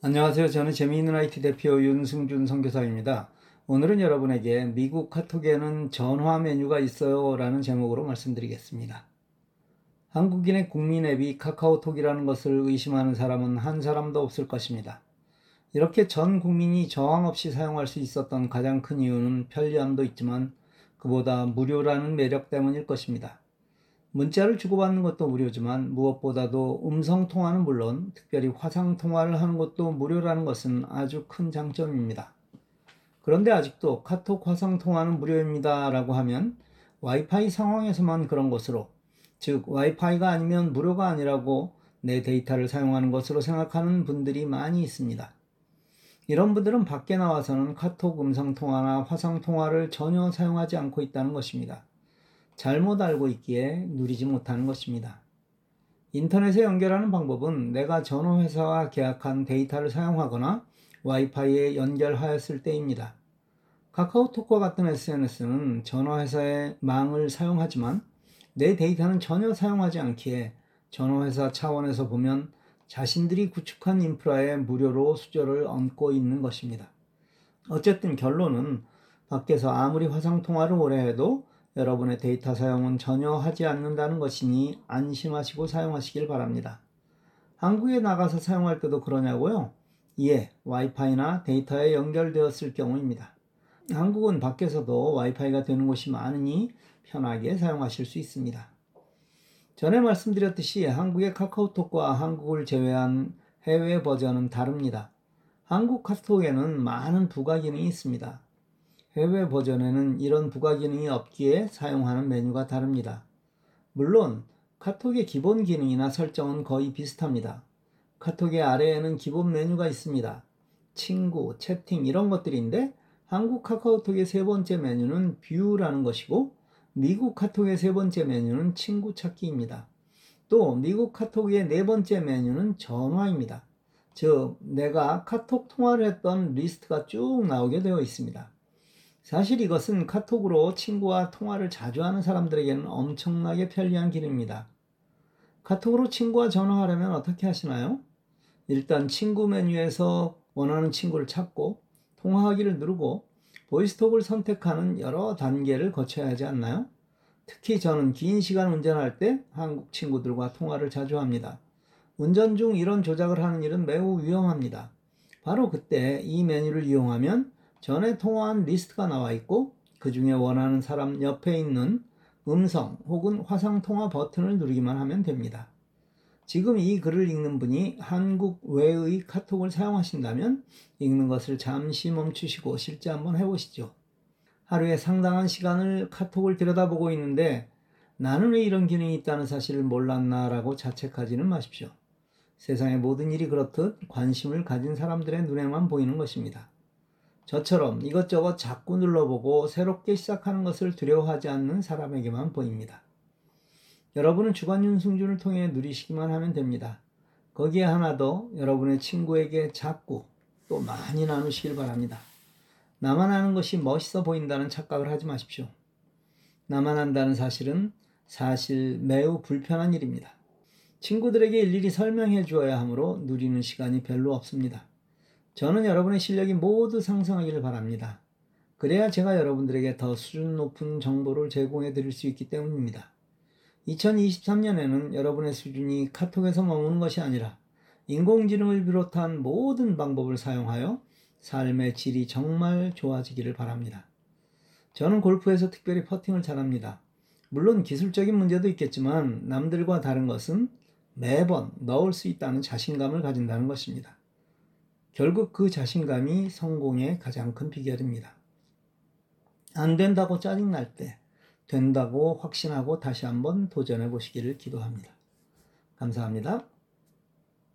안녕하세요. 저는 재미있는 IT 대표 윤승준 선교사입니다. 오늘은 여러분에게 미국 카톡에는 전화 메뉴가 있어요 라는 제목으로 말씀드리겠습니다. 한국인의 국민 앱이 카카오톡이라는 것을 의심하는 사람은 한 사람도 없을 것입니다. 이렇게 전 국민이 저항 없이 사용할 수 있었던 가장 큰 이유는 편리함도 있지만 그보다 무료라는 매력 때문일 것입니다. 문자를 주고받는 것도 무료지만 무엇보다도 음성 통화는 물론 특별히 화상 통화를 하는 것도 무료라는 것은 아주 큰 장점입니다. 그런데 아직도 카톡 화상 통화는 무료입니다 라고 하면 와이파이 상황에서만 그런 것으로 즉 와이파이가 아니면 무료가 아니라고 내 데이터를 사용하는 것으로 생각하는 분들이 많이 있습니다. 이런 분들은 밖에 나와서는 카톡 음성 통화나 화상 통화를 전혀 사용하지 않고 있다는 것입니다. 잘못 알고 있기에 누리지 못하는 것입니다. 인터넷에 연결하는 방법은 내가 전화회사와 계약한 데이터를 사용하거나 와이파이에 연결하였을 때입니다. 카카오톡과 같은 SNS는 전화회사의 망을 사용하지만 내 데이터는 전혀 사용하지 않기에 전화회사 차원에서 보면 자신들이 구축한 인프라에 무료로 수저를 얹고 있는 것입니다. 어쨌든 결론은 밖에서 아무리 화상통화를 오래 해도 여러분의 데이터 사용은 전혀 하지 않는다는 것이니 안심하시고 사용하시길 바랍니다. 한국에 나가서 사용할 때도 그러냐고요? 예, 와이파이나 데이터에 연결되었을 경우입니다. 한국은 밖에서도 와이파이가 되는 곳이 많으니 편하게 사용하실 수 있습니다. 전에 말씀드렸듯이 한국의 카카오톡과 한국을 제외한 해외 버전은 다릅니다. 한국 카톡에는 많은 부가 기능이 있습니다. 해외 버전에는 이런 부가 기능이 없기에 사용하는 메뉴가 다릅니다. 물론 카톡의 기본 기능이나 설정은 거의 비슷합니다. 카톡의 아래에는 기본 메뉴가 있습니다. 친구, 채팅 이런 것들인데 한국 카카오톡의 세 번째 메뉴는 뷰라는 것이고 미국 카톡의 세 번째 메뉴는 친구 찾기입니다. 또 미국 카톡의 네 번째 메뉴는 전화입니다. 즉 내가 카톡 통화를 했던 리스트가 쭉 나오게 되어 있습니다. 사실 이것은 카톡으로 친구와 통화를 자주 하는 사람들에게는 엄청나게 편리한 기능입니다. 카톡으로 친구와 전화하려면 어떻게 하시나요? 일단 친구 메뉴에서 원하는 친구를 찾고 통화하기를 누르고 보이스톡을 선택하는 여러 단계를 거쳐야 하지 않나요? 특히 저는 긴 시간 운전할 때 한국 친구들과 통화를 자주 합니다. 운전 중 이런 조작을 하는 일은 매우 위험합니다. 바로 그때 이 메뉴를 이용하면 전에 통화한 리스트가 나와 있고 그 중에 원하는 사람 옆에 있는 음성 혹은 화상 통화 버튼을 누르기만 하면 됩니다. 지금 이 글을 읽는 분이 한국 외의 카톡을 사용하신다면 읽는 것을 잠시 멈추시고 실제 한번 해보시죠. 하루에 상당한 시간을 카톡을 들여다보고 있는데 나는 왜 이런 기능이 있다는 사실을 몰랐나라고 자책하지는 마십시오. 세상의 모든 일이 그렇듯 관심을 가진 사람들의 눈에만 보이는 것입니다. 저처럼 이것저것 자꾸 눌러보고 새롭게 시작하는 것을 두려워하지 않는 사람에게만 보입니다. 여러분은 주간 윤승준을 통해 누리시기만 하면 됩니다. 거기에 하나 더 여러분의 친구에게 자꾸 또 많이 나누시길 바랍니다. 나만 아는 것이 멋있어 보인다는 착각을 하지 마십시오. 나만 안다는 사실은 사실 매우 불편한 일입니다. 친구들에게 일일이 설명해 주어야 하므로 누리는 시간이 별로 없습니다. 저는 여러분의 실력이 모두 상승하기를 바랍니다. 그래야 제가 여러분들에게 더 수준 높은 정보를 제공해 드릴 수 있기 때문입니다. 2023년에는 여러분의 수준이 카톡에서 머무는 것이 아니라 인공지능을 비롯한 모든 방법을 사용하여 삶의 질이 정말 좋아지기를 바랍니다. 저는 골프에서 특별히 퍼팅을 잘합니다. 물론 기술적인 문제도 있겠지만 남들과 다른 것은 매번 넣을 수 있다는 자신감을 가진다는 것입니다. 결국 그 자신감이 성공의 가장 큰 비결입니다. 안 된다고 짜증날 때 된다고 확신하고 다시 한번 도전해 보시기를 기도합니다. 감사합니다.